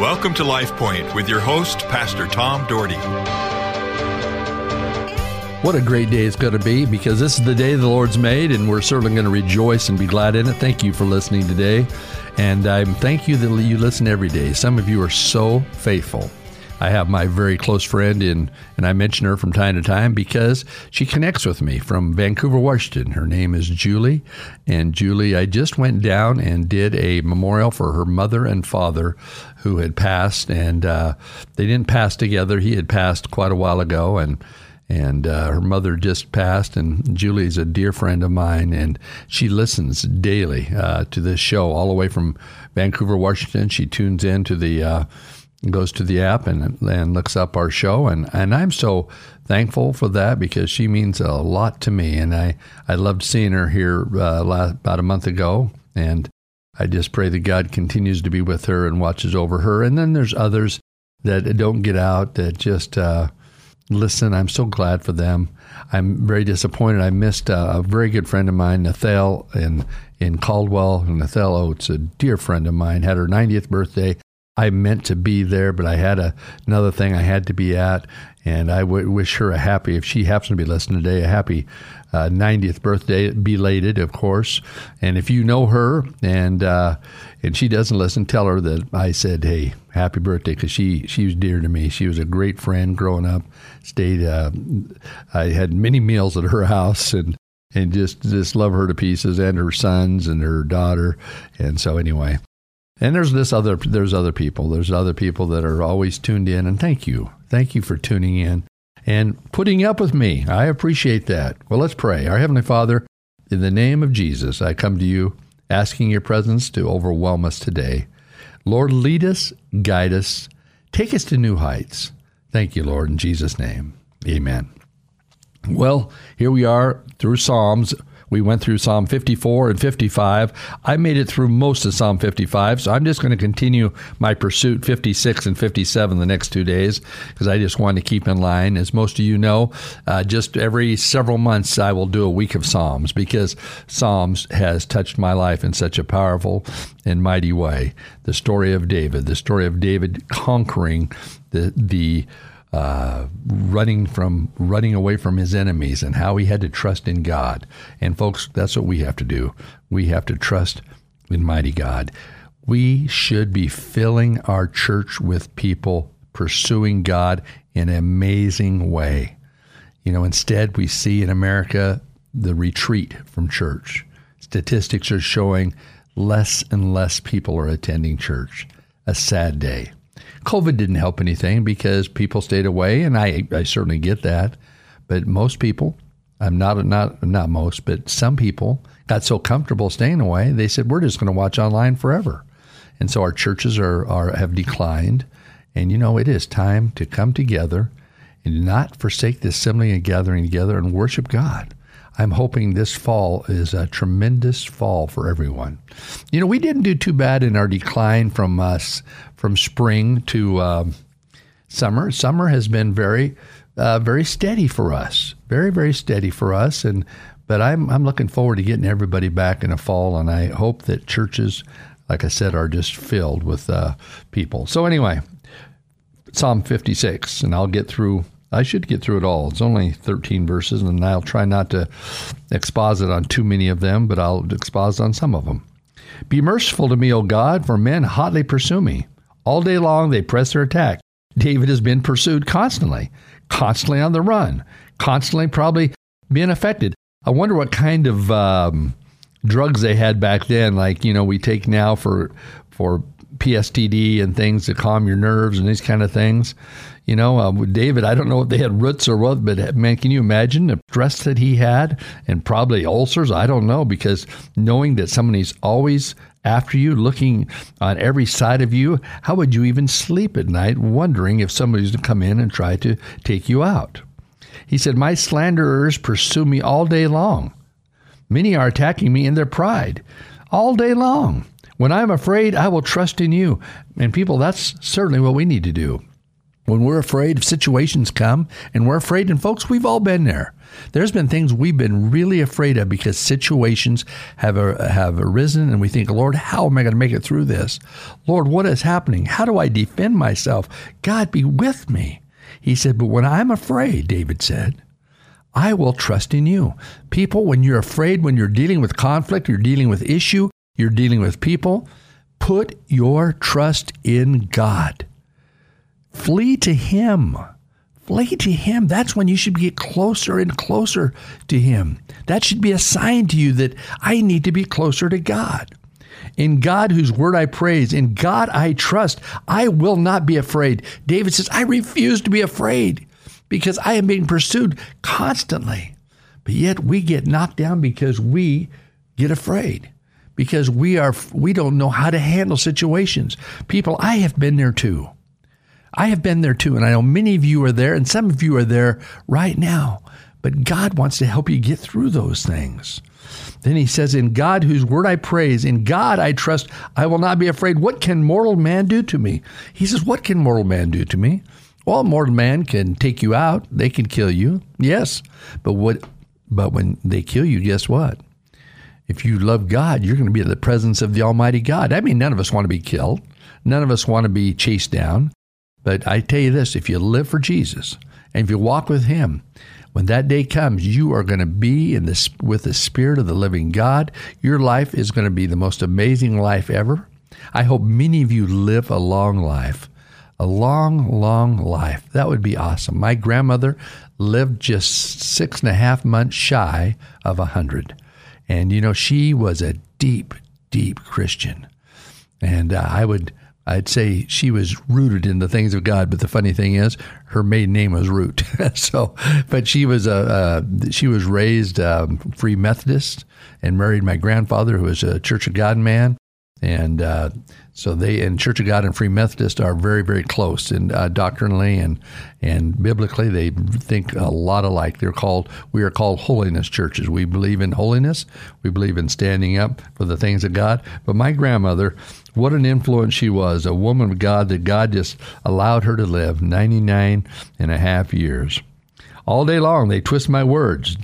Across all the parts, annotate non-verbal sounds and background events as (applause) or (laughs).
Welcome to Life Point with your host, Pastor Tom Dougherty. What a great day it's going to be because this is the day the Lord's made, and we're certainly going to rejoice and be glad in it. Thank you for listening today. And I thank you that you listen every day. Some of you are so faithful. I have my very close friend in, and I mention her from time to time because she connects with me from Vancouver, Washington. Her name is Julie, and Julie, I just went down and did a memorial for her mother and father who had passed, and uh, they didn't pass together. He had passed quite a while ago, and and uh, her mother just passed. And Julie's a dear friend of mine, and she listens daily uh, to this show all the way from Vancouver, Washington. She tunes in to the uh, goes to the app and and looks up our show. And and I'm so thankful for that because she means a lot to me. And I I loved seeing her here uh, last, about a month ago. And I just pray that God continues to be with her and watches over her. And then there's others that don't get out that just uh, listen. I'm so glad for them. I'm very disappointed. I missed a, a very good friend of mine Nathal in in Caldwell. Nathal Oates a dear friend of mine had her 90th birthday I meant to be there, but I had a, another thing I had to be at, and I wish her a happy, if she happens to be listening today, a happy uh, 90th birthday, belated, of course. And if you know her and uh, and she doesn't listen, tell her that I said, "Hey, happy birthday," because she she was dear to me. She was a great friend growing up. Stayed, uh, I had many meals at her (laughs) house, and and just just love her to pieces, and her sons and her daughter. And so anyway, and there's this other there's other people. There's other people that are always tuned in and thank you. Thank you for tuning in and putting up with me. I appreciate that. Well, let's pray. Our heavenly Father, in the name of Jesus, I come to you asking your presence to overwhelm us today. Lord, lead us, guide us, take us to new heights. Thank you, Lord, in Jesus' name. Amen. Well, here we are through Psalms we went through Psalm 54 and 55. I made it through most of Psalm 55, so I'm just going to continue my pursuit 56 and 57 the next two days because I just want to keep in line. As most of you know, uh, just every several months I will do a week of Psalms because Psalms has touched my life in such a powerful and mighty way. The story of David, the story of David conquering the the uh, running from running away from his enemies and how he had to trust in God. And folks, that's what we have to do. We have to trust in mighty God. We should be filling our church with people pursuing God in an amazing way. You know, instead we see in America the retreat from church. Statistics are showing less and less people are attending church. A sad day. COVID didn't help anything because people stayed away, and I, I certainly get that. But most people, I'm not not not most, but some people got so comfortable staying away, they said we're just going to watch online forever, and so our churches are, are have declined. And you know, it is time to come together and not forsake the assembling and gathering together and worship God. I'm hoping this fall is a tremendous fall for everyone. You know, we didn't do too bad in our decline from us from spring to um, summer. Summer has been very, uh, very steady for us. Very, very steady for us. And but I'm I'm looking forward to getting everybody back in the fall, and I hope that churches, like I said, are just filled with uh, people. So anyway, Psalm 56, and I'll get through. I should get through it all. It's only 13 verses, and I'll try not to exposit on too many of them, but I'll exposit on some of them. Be merciful to me, O God, for men hotly pursue me. All day long, they press their attack. David has been pursued constantly, constantly on the run, constantly probably being affected. I wonder what kind of um, drugs they had back then, like you know we take now for for PSTD and things to calm your nerves and these kind of things. You know, uh, David, I don't know if they had roots or what, but man, can you imagine the stress that he had and probably ulcers? I don't know because knowing that somebody's always after you, looking on every side of you, how would you even sleep at night wondering if somebody's to come in and try to take you out? He said, My slanderers pursue me all day long. Many are attacking me in their pride all day long. When I'm afraid, I will trust in you. And people, that's certainly what we need to do. When we're afraid, if situations come and we're afraid, and folks, we've all been there. There's been things we've been really afraid of because situations have uh, have arisen, and we think, Lord, how am I going to make it through this? Lord, what is happening? How do I defend myself? God, be with me. He said, but when I'm afraid, David said, I will trust in you. People, when you're afraid, when you're dealing with conflict, you're dealing with issue, you're dealing with people, put your trust in God. Flee to Him. Flee to Him. That's when you should get closer and closer to Him. That should be a sign to you that I need to be closer to God. In God, whose word I praise, in God I trust, I will not be afraid. David says, I refuse to be afraid because I am being pursued constantly. But yet we get knocked down because we get afraid because we are we don't know how to handle situations. People, I have been there too. I have been there too, and I know many of you are there, and some of you are there right now. But God wants to help you get through those things. Then he says, In God, whose word I praise, in God I trust, I will not be afraid. What can mortal man do to me? He says, What can mortal man do to me? Well, mortal man can take you out, they can kill you, yes. But what but when they kill you, guess what? If you love God, you're going to be in the presence of the Almighty God. I mean, none of us want to be killed. None of us want to be chased down. But I tell you this if you live for Jesus and if you walk with Him, when that day comes, you are going to be in this with the Spirit of the living God. Your life is going to be the most amazing life ever. I hope many of you live a long life, a long, long life. That would be awesome. My grandmother lived just six and a half months shy of a hundred, and you know she was a deep, deep Christian, and uh, I would I'd say she was rooted in the things of God. But the funny thing is, her maiden name was Root. (laughs) so, but she was a she was raised um, Free Methodist and married my grandfather, who was a Church of God man. And uh, so they and Church of God and Free Methodist are very, very close and uh, doctrinally and and biblically they think a lot alike. They're called we are called holiness churches. We believe in holiness. We believe in standing up for the things of God. But my grandmother, what an influence she was, a woman of God that God just allowed her to live 99 and a half years. All day long they twist my words.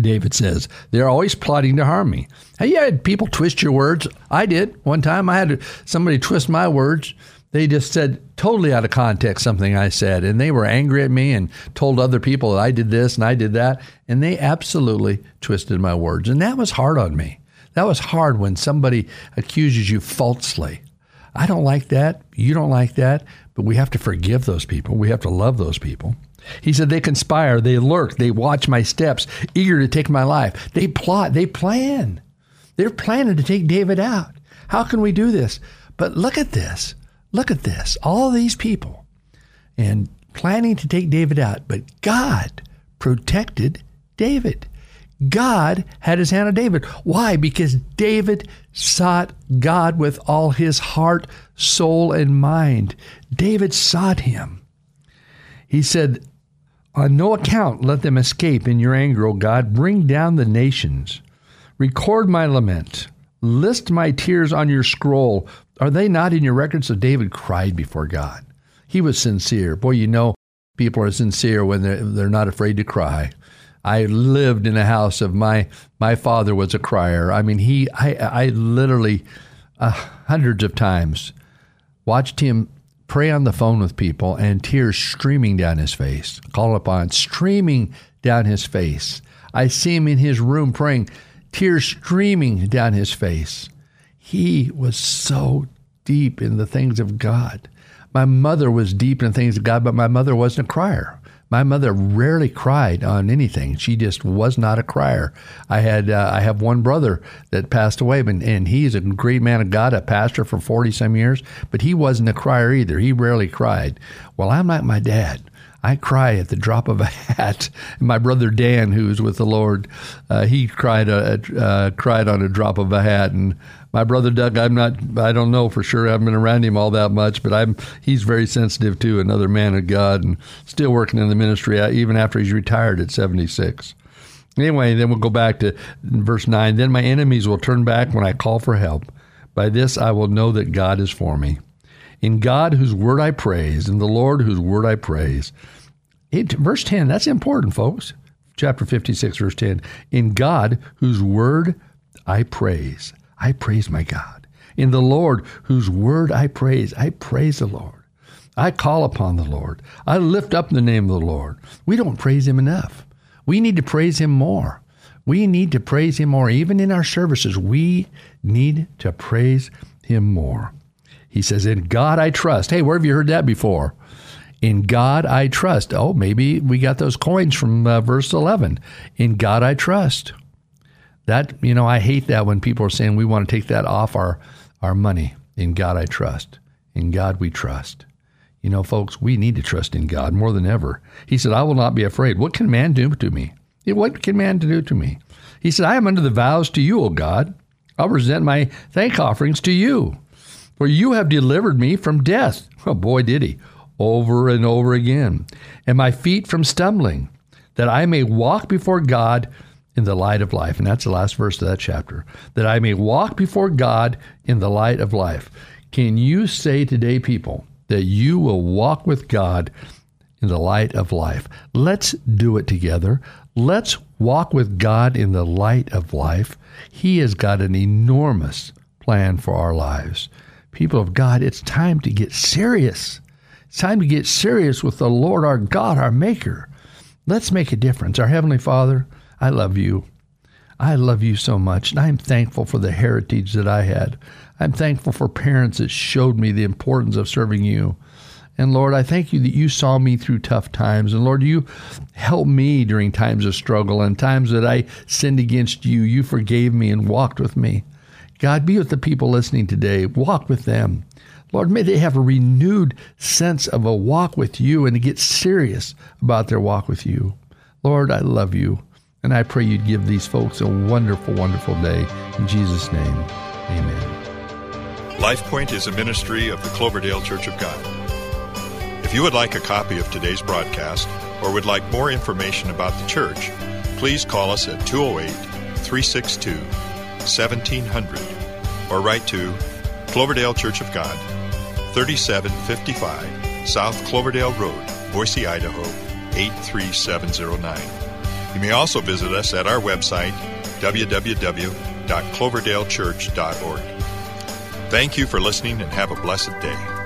David says, they're always plotting to harm me. Have you had people twist your words? I did. One time I had somebody twist my words. They just said totally out of context something I said, and they were angry at me and told other people that I did this and I did that, and they absolutely twisted my words. And that was hard on me. That was hard when somebody accuses you falsely. I don't like that. You don't like that. But we have to forgive those people. We have to love those people. He said, They conspire, they lurk, they watch my steps, eager to take my life. They plot, they plan. They're planning to take David out. How can we do this? But look at this. Look at this. All these people and planning to take David out, but God protected David. God had his hand on David. Why? Because David sought God with all his heart, soul, and mind. David sought him. He said, On no account let them escape in your anger, O God. Bring down the nations. Record my lament. List my tears on your scroll. Are they not in your record? So David cried before God. He was sincere. Boy, you know, people are sincere when they're, they're not afraid to cry. I lived in a house of my my father was a crier. I mean, he I I literally uh, hundreds of times watched him pray on the phone with people and tears streaming down his face, call upon, streaming down his face. I see him in his room praying, tears streaming down his face. He was so deep in the things of God. My mother was deep in the things of God, but my mother wasn't a crier. My mother rarely cried on anything. She just was not a crier. I had uh, I have one brother that passed away, and, and he's a great man of God, a pastor for forty some years, but he wasn't a crier either. He rarely cried. Well, I'm like my dad. I cry at the drop of a hat. My brother Dan, who's with the Lord, uh, he cried uh, cried on a drop of a hat, and my brother Doug, I'm not, I don't know for sure. I haven't been around him all that much, but I'm, he's very sensitive to Another man of God and still working in the ministry uh, even after he's retired at 76. Anyway, then we'll go back to verse 9. Then my enemies will turn back when I call for help. By this I will know that God is for me. In God, whose word I praise, in the Lord, whose word I praise. It, verse 10, that's important, folks. Chapter 56, verse 10. In God, whose word I praise. I praise my God. In the Lord, whose word I praise. I praise the Lord. I call upon the Lord. I lift up the name of the Lord. We don't praise him enough. We need to praise him more. We need to praise him more. Even in our services, we need to praise him more. He says, In God I trust. Hey, where have you heard that before? In God I trust. Oh, maybe we got those coins from uh, verse 11. In God I trust. That, you know, I hate that when people are saying we want to take that off our, our money. In God I trust. In God we trust. You know, folks, we need to trust in God more than ever. He said, I will not be afraid. What can man do to me? What can man do to me? He said, I am under the vows to you, O God. I'll present my thank offerings to you. For you have delivered me from death. Oh, boy, did he. Over and over again. And my feet from stumbling, that I may walk before God in the light of life. And that's the last verse of that chapter. That I may walk before God in the light of life. Can you say today, people, that you will walk with God in the light of life. Let's do it together. Let's walk with God in the light of life. He has got an enormous plan for our lives. People of God, it's time to get serious. It's time to get serious with the Lord our God, our Maker. Let's make a difference. Our Heavenly Father, I love you. I love you so much, and I'm thankful for the heritage that I had. I'm thankful for parents that showed me the importance of serving you. And Lord, I thank you that you saw me through tough times. And Lord, you helped me during times of struggle and times that I sinned against you. You forgave me and walked with me. God, be with the people listening today. Walk with them. Lord, may they have a renewed sense of a walk with you and to get serious about their walk with you. Lord, I love you. And I pray you'd give these folks a wonderful, wonderful day. In Jesus' name, amen. LifePoint is a ministry of the Cloverdale Church of God. If you would like a copy of today's broadcast or would like more information about the church, please call us at 208 362 1700 or write to Cloverdale Church of God, 3755 South Cloverdale Road, Boise, Idaho 83709. You may also visit us at our website, www.cloverdalechurch.org. Thank you for listening and have a blessed day.